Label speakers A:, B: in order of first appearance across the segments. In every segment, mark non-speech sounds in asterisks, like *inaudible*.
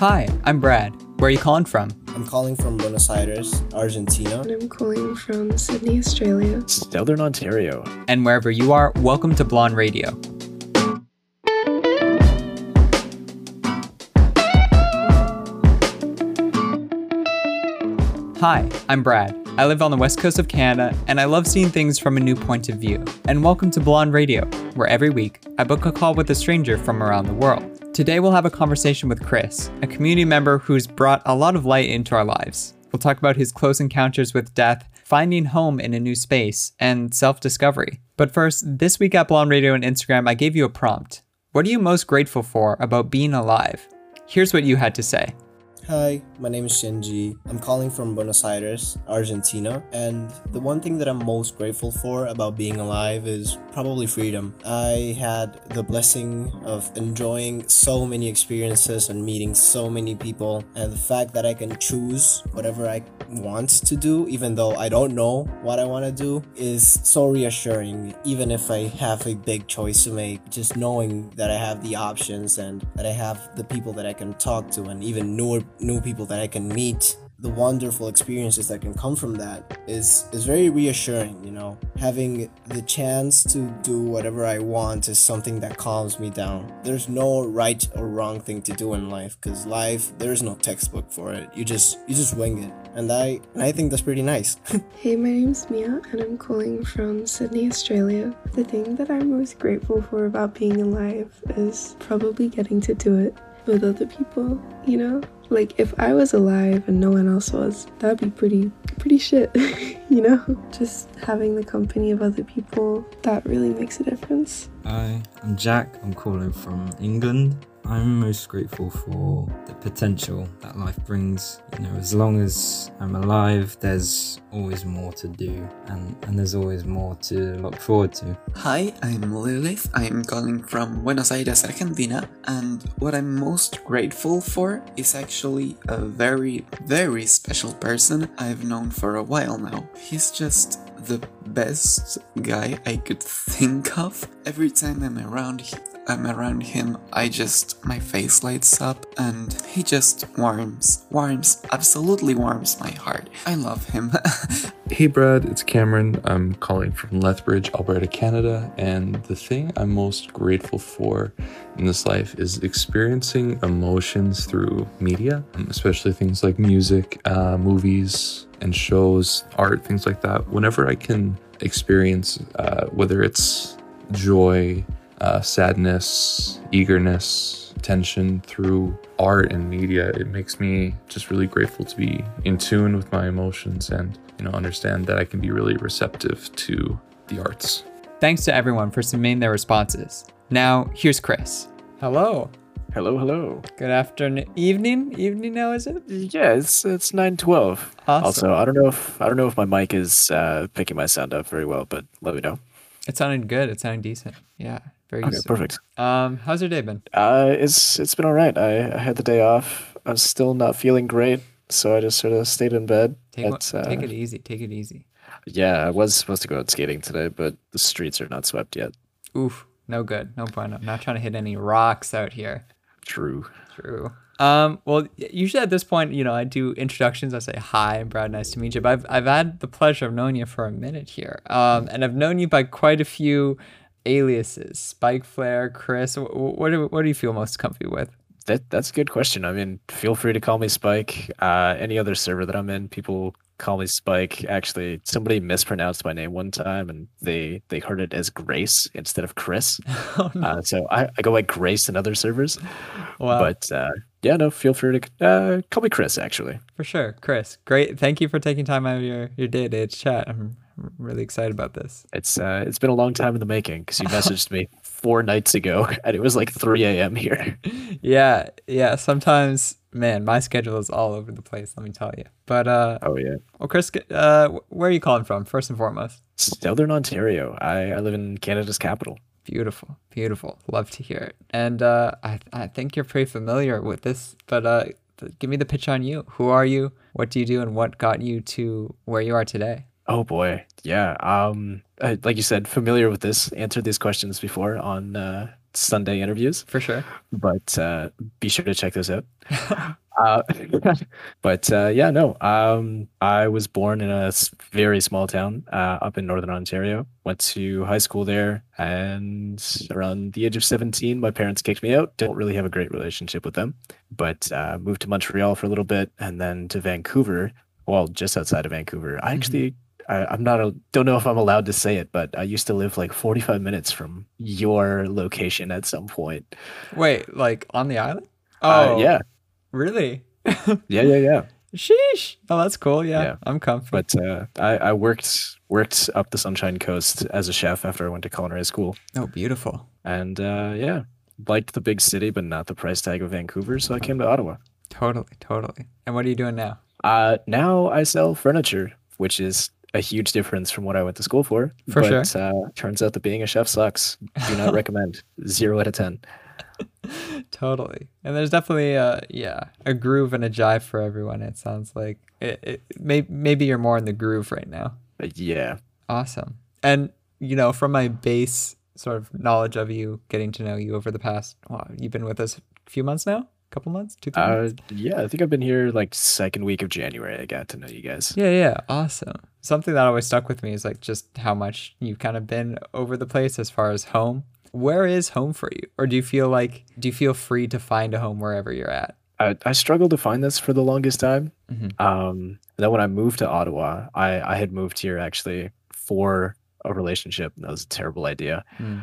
A: Hi, I'm Brad. Where are you calling from?
B: I'm calling from Buenos Aires, Argentina.
C: And I'm calling from Sydney, Australia.
D: Southern Ontario.
A: And wherever you are, welcome to Blonde Radio. Hi, I'm Brad. I live on the west coast of Canada, and I love seeing things from a new point of view. And welcome to Blonde Radio, where every week I book a call with a stranger from around the world. Today we'll have a conversation with Chris, a community member who's brought a lot of light into our lives. We'll talk about his close encounters with death, finding home in a new space, and self discovery. But first, this week at Blonde Radio and Instagram, I gave you a prompt. What are you most grateful for about being alive? Here's what you had to say.
B: Hi, my name is Shinji. I'm calling from Buenos Aires, Argentina, and the one thing that I'm most grateful for about being alive is probably freedom. I had the blessing of enjoying so many experiences and meeting so many people, and the fact that I can choose whatever I want to do, even though I don't know what I want to do, is so reassuring. Even if I have a big choice to make, just knowing that I have the options and that I have the people that I can talk to, and even newer new people that I can meet, the wonderful experiences that can come from that is is very reassuring, you know. Having the chance to do whatever I want is something that calms me down. There's no right or wrong thing to do in life cuz life there's no textbook for it. You just you just wing it. And I and I think that's pretty nice. *laughs*
C: hey, my name's Mia and I'm calling from Sydney, Australia. The thing that I'm most grateful for about being alive is probably getting to do it with other people, you know? Like if I was alive and no one else was, that'd be pretty pretty shit, *laughs* you know? Just having the company of other people, that really makes a difference.
E: Hi, I'm Jack. I'm calling from England. I'm most grateful for the potential that life brings. You know, as long as I'm alive, there's always more to do and, and there's always more to look forward to.
F: Hi, I'm Lilith. I'm calling from Buenos Aires, Argentina, and what I'm most grateful for is actually a very, very special person I've known for a while now. He's just the best guy I could think of. Every time I'm around I'm around him, I just my face lights up and he just warms, warms, absolutely warms my heart. I love him. *laughs*
G: hey Brad, it's Cameron. I'm calling from Lethbridge, Alberta, Canada, and the thing I'm most grateful for in this life is experiencing emotions through media, especially things like music, uh, movies, and shows, art, things like that. Whenever I can experience, uh, whether it's joy, uh, sadness, eagerness, tension through art and media, it makes me just really grateful to be in tune with my emotions and, you know, understand that I can be really receptive to the arts.
A: Thanks to everyone for submitting their responses. Now, here's Chris. Hello.
D: Hello, hello.
A: Good afternoon, evening, evening now is it?
D: Yeah, it's it's nine twelve.
A: Awesome.
D: Also, I don't know if I don't know if my mic is uh, picking my sound up very well, but let me know.
A: It sounded good. It sounded decent. Yeah. Very
D: okay, perfect.
A: Um, how's your day been?
D: Uh, it's it's been all right. I, I had the day off. I'm still not feeling great, so I just sort of stayed in bed.
A: Take, at, uh, take it easy. Take it easy.
D: Yeah, I was supposed to go out skating today, but the streets are not swept yet.
A: Oof, no good. No point. I'm not trying to hit any rocks out here.
D: True.
A: True. Um, well, usually at this point, you know, I do introductions. I say, hi, I'm Brad, nice to meet you. But I've, I've had the pleasure of knowing you for a minute here. Um, and I've known you by quite a few aliases spike flare chris what do, what do you feel most comfy with?
D: That that's a good question. I mean feel free to call me spike. Uh, any other server that i'm in people call me spike. Actually somebody mispronounced my name one time and they they heard it as grace instead of chris. *laughs* Oh, no. uh, so I, I go by grace in other servers. Wow. but uh, yeah no feel free to uh, call me chris actually.
A: For sure chris. Great. Thank you for taking time out of your your day to chat. I'm I'm really excited about this.
D: It's uh, it's been a long time in the making because you *laughs* messaged me four nights ago *laughs* and it was like 3 a.m. here. *laughs*
A: Yeah, yeah. Sometimes, man, my schedule is all over the place. Let me tell you. But uh,
D: oh yeah.
A: Well, Chris, uh, where are you calling from? First and foremost.
D: Southern Ontario. I, I live in Canada's capital.
A: Beautiful, beautiful. Love to hear it. And uh, I I think you're pretty familiar with this, but uh, give me the pitch on you. Who are you? What do you do? And what got you to where you are today?
D: Oh boy, yeah. Um, uh, like you said, familiar with this. Answered these questions before on uh, Sunday interviews,
A: For sure.
D: but uh, be sure to check those out. *laughs* uh, *laughs* but uh, yeah, no. Um, I was born in a very small town uh, up in northern Ontario. Went to high school there, and around the age of seventeen, my parents kicked me out. Don't really have a great relationship with them, but uh, moved to Montreal for a little bit, and then to Vancouver. Well, just outside of Vancouver. I actually. I, I'm not. A, don't know if I'm allowed to say it, but I used to live like 45 minutes from your location at some point.
A: Wait, like on the island?
D: Uh,
A: Oh,
D: yeah,
A: Really? *laughs*
D: yeah, yeah, yeah.
A: Sheesh. Oh, that's cool. Yeah,
D: Yeah.
A: I'm comfortable.
D: But uh, I, I worked worked up the Sunshine Coast as a chef after I went to culinary school,
A: oh, beautiful.
D: and uh, yeah, liked the big city, but not the price tag of Vancouver, so I came to Ottawa.
A: Totally, totally. And what are you doing now?
D: Uh, now I sell furniture, which is a huge difference from what I went to school for.
A: For
D: but,
A: sure.
D: uh, turns out that being a chef sucks. Do not *laughs* recommend. Zero out of ten. *laughs*
A: Totally. And there's definitely a yeah a groove and a jive for everyone. It sounds like it, it may, maybe you're more in the groove right now.
D: Yeah,
A: Awesome. And you know, from my base sort of knowledge of you, getting to know you over the past, well, you've been with us a few months now, couple months, two, three
D: uh,
A: months.
D: yeah. I think I've been here like second week of January. I got to know you guys.
A: Yeah, yeah, awesome. Something that always stuck with me is like just how much you've kind of been over the place as far as home. Where is home for you? Or do you feel like do you feel free to find a home wherever you're at?
D: I, I struggled to find this for the longest time.
A: Mhm.
D: Um, then when I moved to Ottawa, I, I had moved here actually for a relationship. That was a terrible idea,
A: Hmm.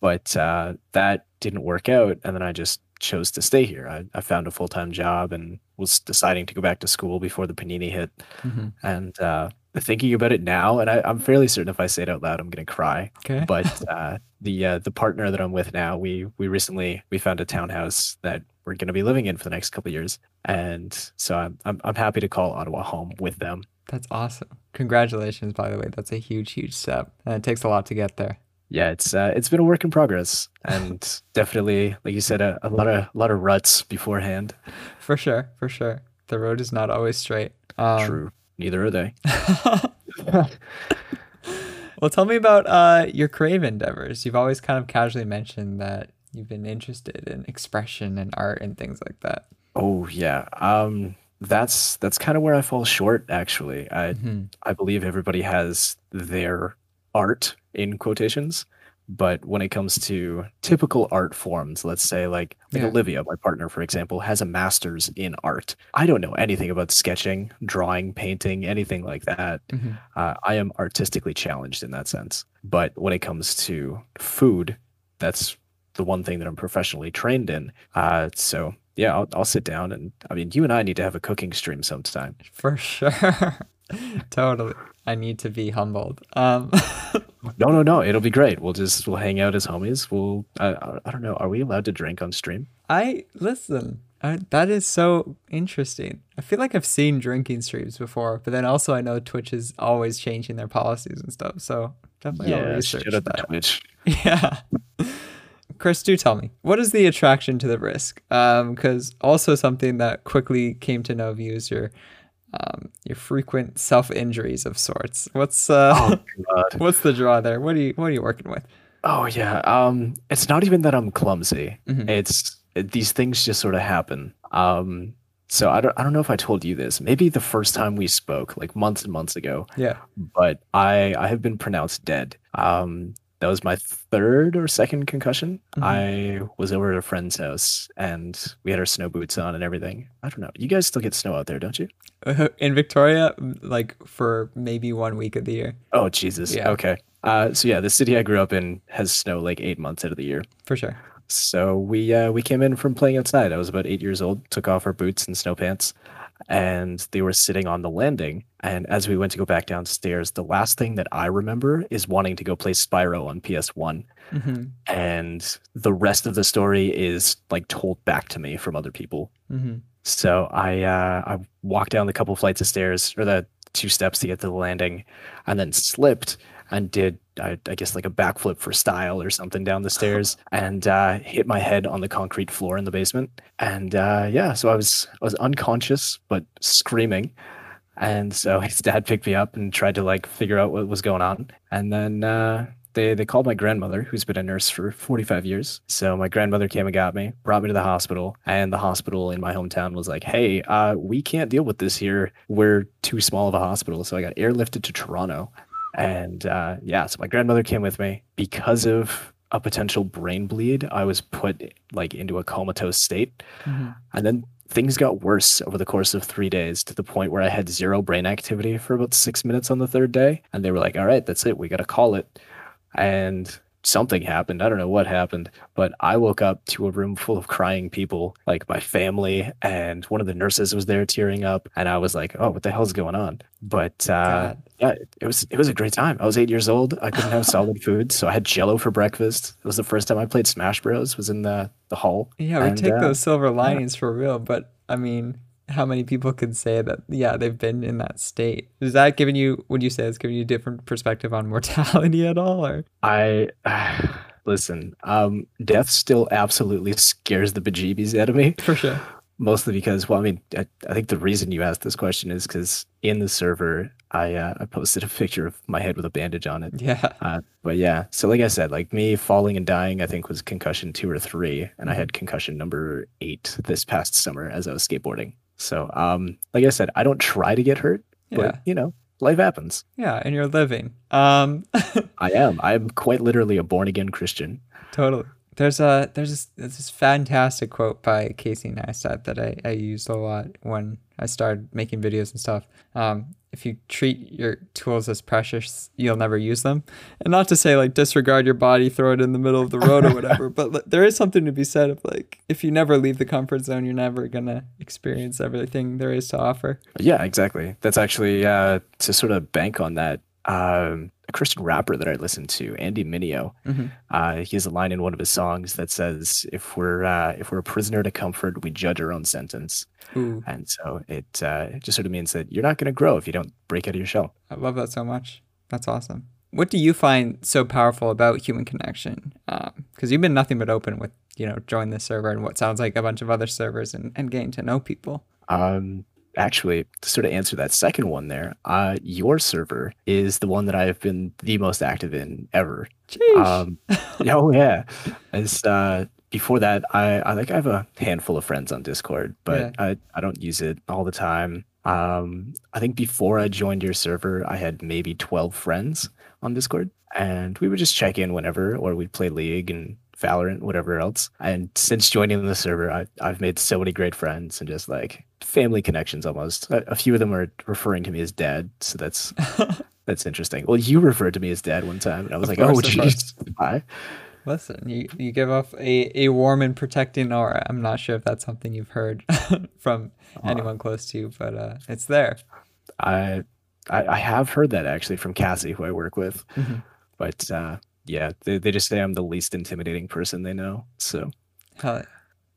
D: but uh, that didn't work out. And then I just chose to stay here. I, I found a full time job and was deciding to go back to school before the panini hit.
A: Mhm.
D: And uh, thinking about it now, and I, I'm fairly certain if I say it out loud, I'm going to cry
A: Okay. *laughs*
D: but uh, the uh, the partner that I'm with now, we we recently we found a townhouse that we're going to be living in for the next couple of years, and so I'm, I'm I'm happy to call Ottawa home with them.
A: That's awesome. Congratulations, by the way. That's a huge, huge step. And it takes a lot to get there.
D: Yeah, it's uh, it's been a work in progress, and *laughs* definitely, like you said, a, a lot of a lot of ruts beforehand.
A: For sure, for sure. The road is not always straight. Um,
D: True, neither are they. *laughs* *laughs*
A: well, tell me about uh, your creative endeavors. You've always kind of casually mentioned that you've been interested in expression and art and things like that.
D: Oh yeah, um, that's that's kind of where I fall short. Actually, I
A: Mhm.
D: I believe everybody has their art in quotations, but when it comes to typical art forms, let's say like like
A: Yeah.
D: Olivia, my partner, for example, has a master's in art. I don't know anything about sketching, drawing, painting, anything like that.
A: Mhm.
D: Uh, I am artistically challenged in that sense. But when it comes to food, that's the one thing that I'm professionally trained in. Uh, so yeah, I'll, I'll sit down and I mean, you and I need to have a cooking stream sometime.
A: For *laughs* sure. totally. I need to be humbled. Um, *laughs*
D: No, no, no. It'll be great. We'll just we'll hang out as homies. We'll I, I- don't know. Are we allowed to drink on stream?
A: I listen. I, that is so interesting. I feel like I've seen drinking streams before, but then also I know Twitch is always changing their policies and stuff. So definitely
D: yeah,
A: research
D: the
A: that.
D: Twitch. *laughs*
A: Yeah. Chris, do tell me, what is the attraction to the risk? Um, because also something that quickly came to know of you is your um, your frequent self injuries of sorts. What's uh,
D: Oh *laughs*
A: what's the draw there? What are you what are you working with?
D: Oh yeah. Um, it's not even that I'm clumsy.
A: Mhm.
D: It's it, these things just sort of happen. Um, so I don't I don't know if I told you this. Maybe the first time we spoke, like months and months ago.
A: Yeah.
D: But I I have been pronounced dead. Um, that was my third or second concussion.
A: Mhm.
D: I was over at a friend's house and we had our snow boots on and everything. I don't know. You guys still get snow out there, don't you? *laughs*
A: In Victoria, like for maybe one week of the year,
D: Oh Jesus.
A: Yeah.
D: Okay. Uh, so yeah, the city I grew up in has snow like eight months out of the year.
A: for sure.
D: So we uh, we came in from playing outside. I was about eight years old. Took off our boots and snow pants, and they were sitting on the landing. And as we went to go back downstairs, the last thing that I remember is wanting to go play Spyro on PS One,
A: hmm
D: and the rest of the story is like told back to me from other people.
A: hmm
D: So I uh, I walked down the couple flights of stairs or the two steps to get to the landing, and then slipped and did I, I guess like a backflip for style or something down the stairs *laughs* and uh, hit my head on the concrete floor in the basement. And uh, yeah, so I was I was unconscious but screaming, And so *laughs* his dad picked me up and tried to like figure out what was going on. And then uh, they they called my grandmother, who's been a nurse for 45 years. So my grandmother came and got me, brought me to the hospital, and the hospital in my hometown was like, "Hey, uh, we can't deal with this here. We're too small of a hospital." So I got airlifted to Toronto, and uh, yeah, so my grandmother came with me because of a potential brain bleed. I was put like into a comatose state, and then things got worse over the course of three days to the point where I had zero brain activity for about six minutes on the third day. And they were like, all right, that's it. We got to call it. And something happened. I don't know what happened, but I woke up to a room full of crying people, like my family, and one of the nurses was there tearing up. And I was like, oh, what the hell's going on? But uh, yeah, it was it was a great time. I was eight years old. I couldn't have *laughs* solid food, so I had Jello for breakfast. It was the first time I played Smash Bros. Was in the the hall.
A: Yeah, we
D: And,
A: take
D: uh,
A: those silver linings for real, but I mean, how many people could say that? Yeah, they've been in that state. Is that giving you? Would you say it's giving you a different perspective on *laughs* mortality at all? Or
D: I *sighs* listen. Um, death still absolutely scares the bejeebies out of me.
A: for sure.
D: Mostly because, well, I mean, I, I think the reason you asked this question is because in the server, I uh, I posted a picture of my head with a bandage on it.
A: Yeah.
D: Uh, but yeah, so like I said, like me falling and dying, I think was concussion two or three, and I had concussion number eight this past summer as I was skateboarding. So, um, like I said, I don't try to get hurt,
A: Yeah.
D: but you know, life happens.
A: Yeah, and you're living. Um, *laughs*
D: I am. I'm quite literally a born again Christian.
A: totally. There's a there's this, there's this fantastic quote by Casey Neistat that I, I used a lot when I started making videos and stuff. Um, if you treat your tools as precious, you'll never use them. And not to say like disregard your body, throw it in the middle of the road or *laughs* whatever, but like, there is something to be said of like if you never leave the comfort zone, you're never gonna experience everything there is to offer.
D: Yeah, exactly. That's actually uh, to sort of bank on that. Um, a Christian rapper that I listen to, Andy Mineo, uh, he has a line in one of his songs that says, "If we're uh, if we're a prisoner to comfort, we judge our own sentence."
A: Ooh,
D: And so it uh, it just sort of means that you're not going to grow if you don't break out of your shell.
A: I love that so much. That's awesome. What do you find so powerful about human connection? Because you've been nothing but open with, you know, join this server and what sounds like a bunch of other servers and, and getting to know people.
D: Um, actually, to sort of answer that second one there, uh, your server is the one that I've been the most active in ever.
A: Jeez.
D: Um, *laughs* oh yeah. As uh, before that, I I think I have a handful of friends on Discord, but
A: Yeah.
D: I I don't use it all the time. Um, I think before I joined your server, I had maybe twelve friends on Discord, and we would just check in whenever, or we'd play League and Valorant, whatever else. And since joining the server, I, I've made so many great friends and just like family connections almost. A, a few of them are referring to me as dad, so that's *laughs* that's interesting. Well, you referred to me as dad one time, and I was
A: Of
D: like, oh,
A: course, course.
D: jeez, hi.
A: Listen, you, you give off a, a warm and protecting aura. I'm not sure if that's something you've heard *laughs* from anyone close to you, but uh, it's there.
D: I, I I have heard that actually from Cassie, who I work with,
A: Mhm.
D: but uh, yeah, they, they just say I'm the least intimidating person they know. So,
A: yeah.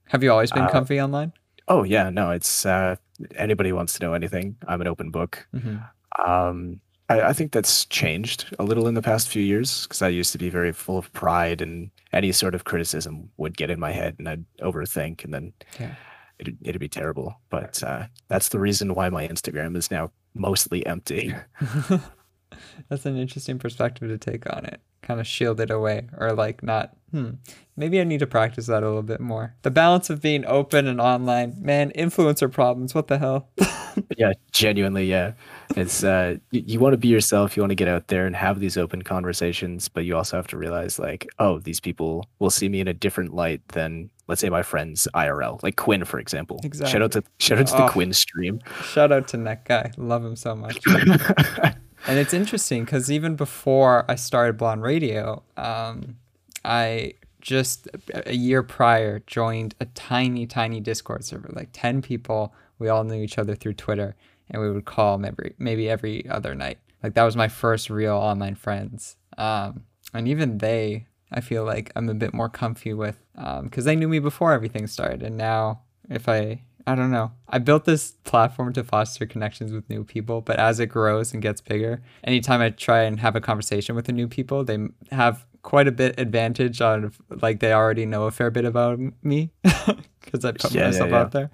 A: Have you always been
D: Uh,
A: comfy online?
D: oh yeah, no, it's uh, anybody wants to know anything, I'm an open book.
A: hmm
D: Um, I, I think that's changed a little in the past few years because I used to be very full of pride, and any sort of criticism would get in my head, and I'd overthink, and then
A: Yeah.
D: it'd, it'd be terrible. But uh, that's the reason why my Instagram is now mostly empty. *laughs*
A: That's an interesting perspective to take on it. Kind of shield it away or like not, hmm, maybe I need to practice that a little bit more. The balance of being open and online, man, influencer problems, what the hell? *laughs*
D: yeah, genuinely, yeah. It's uh, you, you want to be yourself. You want to get out there and have these open conversations, but you also have to realize, like, oh, these people will see me in a different light than, let's say, my friends IRL, like Quinn, for example. Exactly. Shout out to shout out to the
A: Oh.
D: Quinn stream.
A: Shout out to Neck Guy. Love him so much. *laughs* and it's interesting because even before I started Blonde Radio, um, I just a year prior joined a tiny, tiny Discord server, like 10 people. We all knew each other through Twitter and we would call maybe, maybe every other night. Like that was my first real online friends. Um, and even they, I feel like I'm a bit more comfy with because they knew me before everything started. And now, if I, I don't know, I built this platform to foster connections with new people. But as it grows and gets bigger, anytime I try and have a conversation with the new people, they have quite a bit advantage on like they already know a fair bit about me *laughs* because I put
D: Yeah, yeah,
A: myself
D: yeah.
A: out there.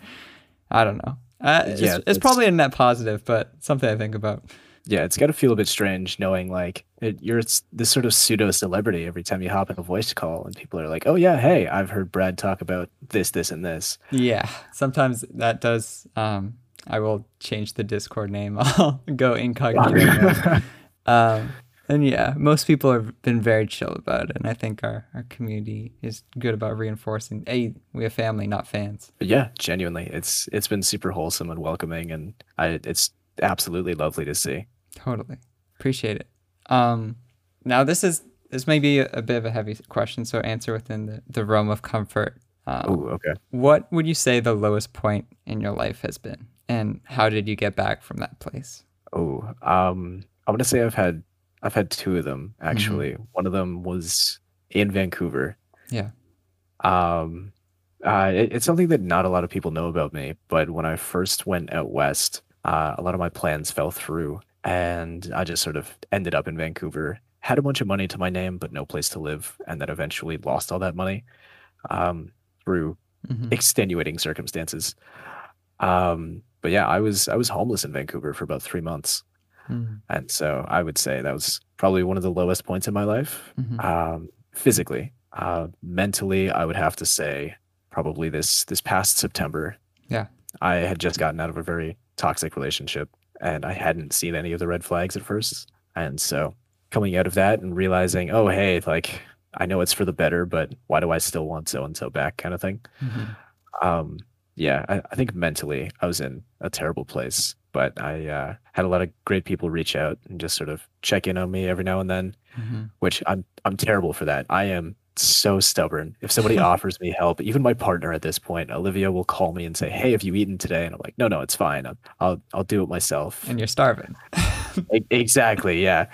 A: I don't know. Uh, it's,
D: Yeah,
A: it's
D: that's-
A: probably a net positive, but something I think about.
D: Yeah, it's got to feel a bit strange knowing like it, you're this sort of pseudo celebrity every time you hop in a voice call and people are like, "Oh yeah, hey, I've heard Brad talk about this, this, and this."
A: Yeah, sometimes that does. Um, I will change the Discord name. *laughs* I'll go incognito. *laughs* um, and yeah, most people have been very chill about it, and I think our, our community is good about reinforcing. Hey, we have family, not fans.
D: But yeah, genuinely, it's it's been super wholesome and welcoming, and I it's absolutely lovely to see.
A: Totally appreciate it. Um, now this is this may be a, a bit of a heavy question, so answer within the, the realm of comfort. Um,
D: Oh, okay.
A: What would you say the lowest point in your life has been, and how did you get back from that place?
D: Oh, um, I'm gonna say I've had I've had two of them actually. One of them was in Vancouver.
A: Yeah.
D: Um, uh, it, it's something that not a lot of people know about me, but when I first went out west, uh, a lot of my plans fell through, and I just sort of ended up in Vancouver. Had a bunch of money to my name, but no place to live, and then eventually lost all that money um, through
A: Mhm.
D: extenuating circumstances. Um, but yeah, I was I was homeless in Vancouver for about three months.
A: Mhm.
D: And so I would say that was probably one of the lowest points in my life.
A: Mhm.
D: Um, physically, uh, mentally, I would have to say probably this this past September.
A: Yeah.
D: I had just gotten out of a very toxic relationship, and I hadn't seen any of the red flags at first. And so coming out of that and realizing, oh hey, like I know it's for the better, but why do I still want so and so back, kind of thing.
A: Mhm.
D: Um, yeah, I, I think mentally I was in a terrible place, but I uh, had a lot of great people reach out and just sort of check in on me every now and then,
A: Mhm.
D: which I'm I'm terrible for that. I am so stubborn. If somebody *laughs* offers me help, even my partner at this point, Olivia will call me and say, "Hey, have you eaten today?" And I'm like, "No, no, it's fine. I'll I'll, do it myself."
A: And you're starving.
D: Exactly, yeah.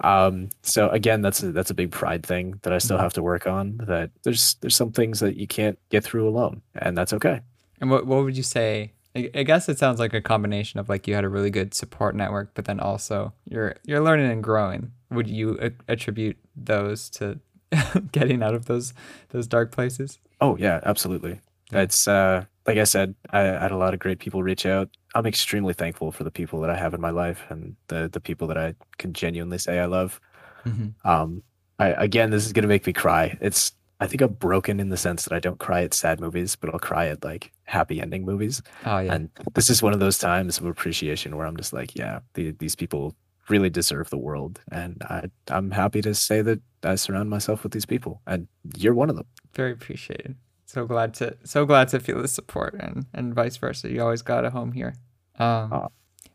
D: Um, so again, that's a, that's a big pride thing that I still have to work on. That there's there's some things that you can't get through alone, and that's okay.
A: And what what would you say? I I guess it sounds like a combination of like you had a really good support network, but then also you're you're learning and growing. Would you attribute those to *laughs* getting out of those those dark places?
D: Oh yeah, absolutely. It's uh like I said, I, I had a lot of great people reach out. I'm extremely thankful for the people that I have in my life and the the people that I can genuinely say I love.
A: Mhm.
D: Um I again this is gonna make me cry. It's I think I'm broken in the sense that I don't cry at sad movies, but I'll cry at like happy ending movies.
A: Oh yeah.
D: And this is one of those times of appreciation where I'm just like, yeah, the, these people really deserve the world. And I, I'm happy to say that I surround myself with these people. And you're one of them.
A: Very appreciated. So glad to so glad to feel the support and and vice versa. You always got a home here. Um,
D: Aw.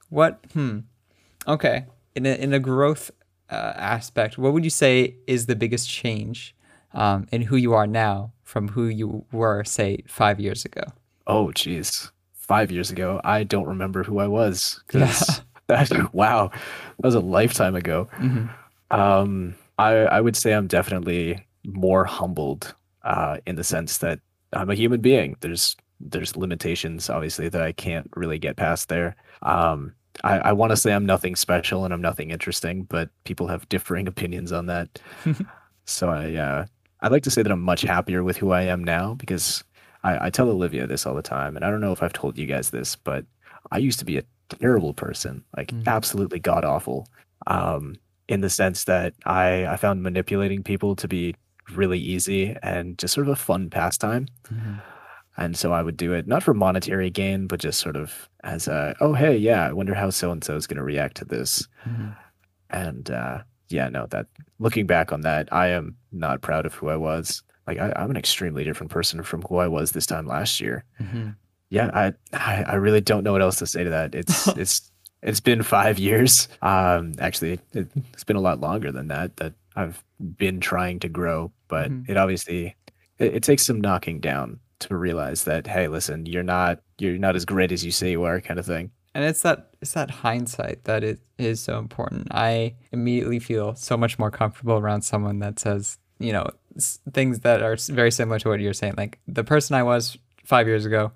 A: what? Hmm. Okay. In a in a growth uh, aspect, what would you say is the biggest change um, in who you are now from who you were, say, five years ago?
D: Oh, geez. Five years ago, I don't remember who I was. *laughs* 'cause that, *laughs* wow, that was a lifetime ago.
A: Mhm.
D: Um, I, I would say I'm definitely more humbled uh, in the sense that I'm a human being. There's there's limitations, obviously, that I can't really get past there. Um, I, I want to say I'm nothing special and I'm nothing interesting, but people have differing *laughs* opinions on that. *laughs* so I uh, I'd like to say that I'm much happier with who I am now because I, I tell Olivia this all the time, and I don't know if I've told you guys this, but I used to be a terrible person, like
A: Mhm.
D: absolutely god awful. Um, in the sense that I I found manipulating people to be really easy and just sort of a fun pastime.
A: Mhm.
D: And so I would do it not for monetary gain, but just sort of as a, oh, hey, yeah, I wonder how so and so is going to react to this.
A: Mhm.
D: And uh, yeah, no, that looking back on that, I am not proud of who I was. Like, I, I'm an extremely different person from who I was this time last year.
A: Mhm.
D: Yeah, I, I, really don't know what else to say to that. It's, *laughs* it's, it's been five years. Um, actually, it, it's been a lot longer than that. That I've been trying to grow, but
A: Mhm.
D: it obviously it, it takes some knocking down to realize that hey, listen, you're not you're not as great as you say you are, kind of thing.
A: and it's that it's that hindsight that it is so important. I immediately feel so much more comfortable around someone that says, you know, things that are very similar to what you're saying. Like the person I was five years ago,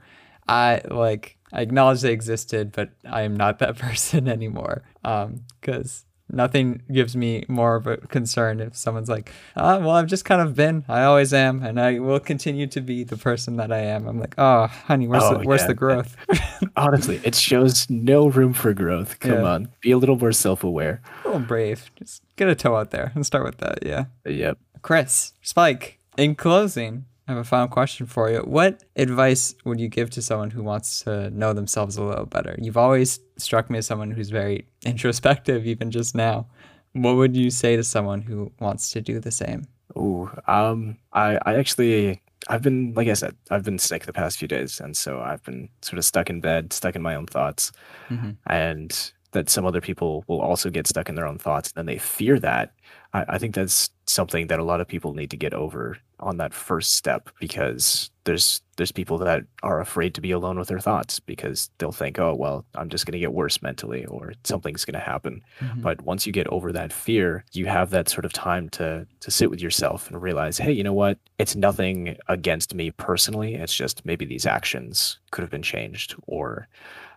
A: I like I acknowledge they existed, but I am not that *laughs* person anymore. Um, because Nothing gives me more of a concern if someone's like, ah, well, I've just kind of been. I always am, and I will continue to be the person that I am. I'm like, oh, honey, where's
D: Oh,
A: the where's
D: yeah.
A: the growth? *laughs*
D: Honestly, it shows no room for growth. Come
A: Yeah.
D: on, be a little more self-aware.
A: a little brave. Just get a toe out there and start with that. Yeah.
D: Yep.
A: Chris, Spike, in closing, I have a final question for you. What advice would you give to someone who wants to know themselves a little better? You've always struck me as someone who's very *laughs* introspective, even just now. What would you say to someone who wants to do the same?
D: Oh, um, I, I actually, I've been, like I said, I've been sick the past few days, and so I've been sort of stuck in bed, stuck in my own thoughts,
A: Mhm.
D: and that some other people will also get stuck in their own thoughts, and then they fear that. I, I think that's something that a lot of people need to get over on that first step because there's there's people that are afraid to be alone with their thoughts because they'll think, oh well, I'm just gonna get worse mentally, or something's gonna happen. Mm-hmm. But once you get over that fear, you have that sort of time to to sit with yourself and realize, hey, you know what? It's nothing against me personally. It's just maybe these actions could have been changed, or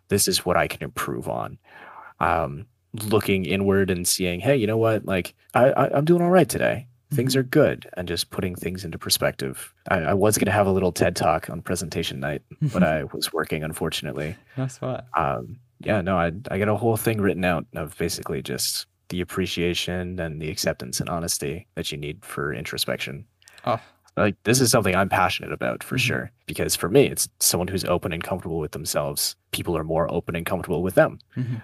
D: this is what I can improve on. Um, looking inward and seeing, hey, you know what? Like I, I I'm doing all right today. Things are good, and just putting things into perspective. I, I was going to have a little TED talk on presentation night, but *laughs* I was working, unfortunately
A: That's what.
D: um yeah no i i got a whole thing written out of basically just the appreciation and the acceptance and honesty that you need for introspection
A: Oh,
D: like this is something i'm passionate about for
A: Mhm.
D: sure because for me it's someone who's open and comfortable with themselves people are more open and comfortable with them
A: Mhm.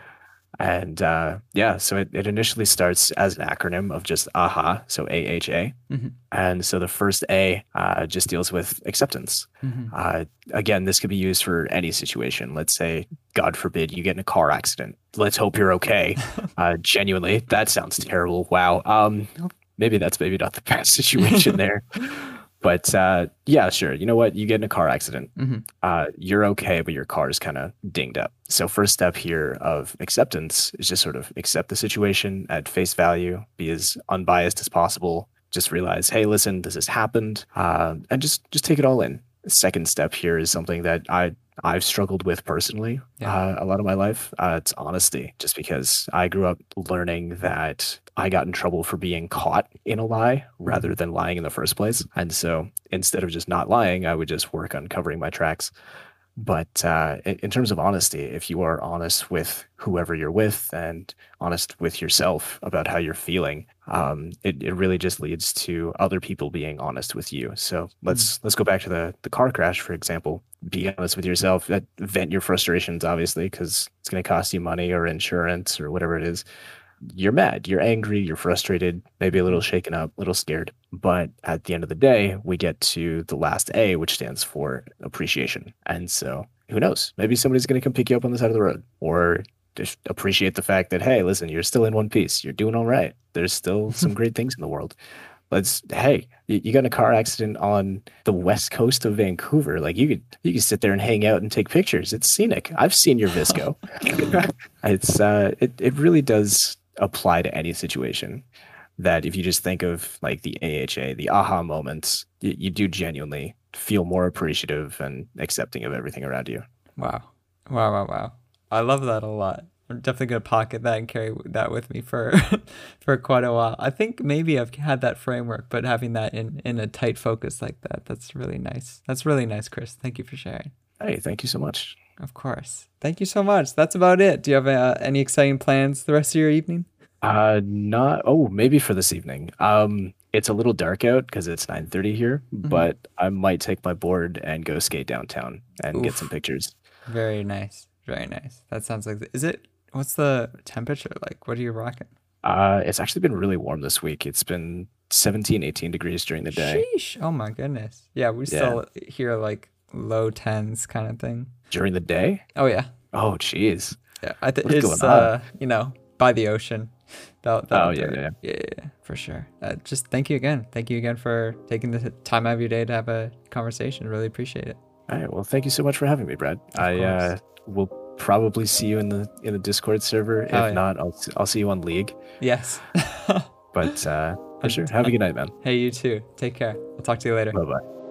D: And uh yeah so it, it initially starts as an acronym of just aha so aha
A: Mhm.
D: and so the first a uh, just deals with acceptance
A: Mhm.
D: uh, again, this could be used for any situation. Let's say, God forbid, you get in a car accident. Let's hope you're okay. *laughs* uh, genuinely, that sounds terrible. Wow. Um, maybe that's maybe not the best situation *laughs* there. But uh, yeah, sure. You know what? You get in a car accident.
A: Mhm.
D: Uh, you're okay, but your car is kind of dinged up. So first step here of acceptance is just sort of accept the situation at face value, be as unbiased as possible. Just realize, hey, listen, this has happened, uh, and just just take it all in. Second step here is something that I I've struggled with personally
A: Yeah.
D: uh, a lot of my life. Uh, it's honesty, just because I grew up learning that I got in trouble for being caught in a lie rather than lying in the first place. And so instead of just not lying, I would just work on covering my tracks. But uh, in, in terms of honesty, if you are honest with whoever you're with and honest with yourself about how you're feeling, um, it, it really just leads to other people being honest with you. So let's let's go back to the the car crash, for example. Be honest with yourself. Vent your frustrations, obviously, because it's going to cost you money or insurance or whatever it is you're mad, you're angry, you're frustrated, maybe a little shaken up, a little scared. But at the end of the day, we get to the last A, which stands for appreciation. And so who knows? Maybe somebody's going to come pick you up on the side of the road or just appreciate the fact that, hey, listen, you're still in one piece. You're doing all right. There's still *laughs* some great things in the world. Let's hey, you, you got in a car accident on the west coast of Vancouver. Like you could you could sit there and hang out and take pictures. It's scenic. I've seen your VSCO. *laughs* it's uh it, it really does apply to any situation that if you just think of like the AHA, the aha moments, you, you do genuinely feel more appreciative and accepting of everything around you.
A: Wow. Wow, wow, wow. I love that a lot. I'm definitely gonna pocket that and carry that with me for *laughs* for quite a while. I think maybe I've had that framework, but having that in in a tight focus like that, that's really nice. That's really nice, Chris. Thank you for sharing.
D: Hey, thank you so much.
A: Of course. Thank you so much. That's about it. Do you have uh, any exciting plans the rest of your evening?
D: Uh, not. Oh, maybe for this evening. Um, it's a little dark out because it's nine thirty here, but I might take my board and go skate downtown and get some pictures.
A: Very nice. Very nice. That sounds like. Is it? What's the temperature like? What are you rocking?
D: Uh, it's actually been really warm this week. It's been 17, 18 degrees during the day.
A: Sheesh. Oh my goodness. Yeah, we
D: Yeah.
A: still hear like low tens kind of thing.
D: During the day?
A: Oh yeah.
D: Oh, jeez.
A: Yeah, I think it's
D: going on?
A: uh, you know, by the ocean. That, that
D: Oh, yeah, yeah,
A: yeah, yeah, for sure. Uh, just thank you again. Thank you again for taking the time out of your day to have a conversation. Really appreciate it.
D: All right. Well, thank you so much for having me, Brad. I uh, will probably see you in the in the Discord server.
A: Hell
D: if
A: yeah.
D: not, I'll I'll see you on League.
A: Yes. *laughs*
D: But uh, for sure, have a good night, man.
A: hey, you too. Take care. I'll talk to you later.
D: Bye bye.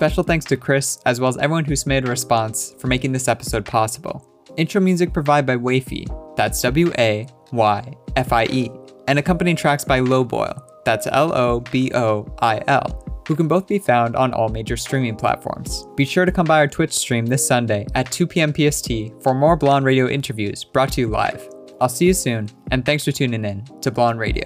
A: Special thanks to Chris, as well as everyone who submitted a response, for making this episode possible. Intro music provided by Wayfie, that's W A Y F I E, and accompanying tracks by Loboil, that's L O B O I L, who can both be found on all major streaming platforms. Be sure to come by our Twitch stream this Sunday at 2 p.m. PST for more Blonde Radio interviews brought to you live. I'll see you soon, and thanks for tuning in to Blonde Radio.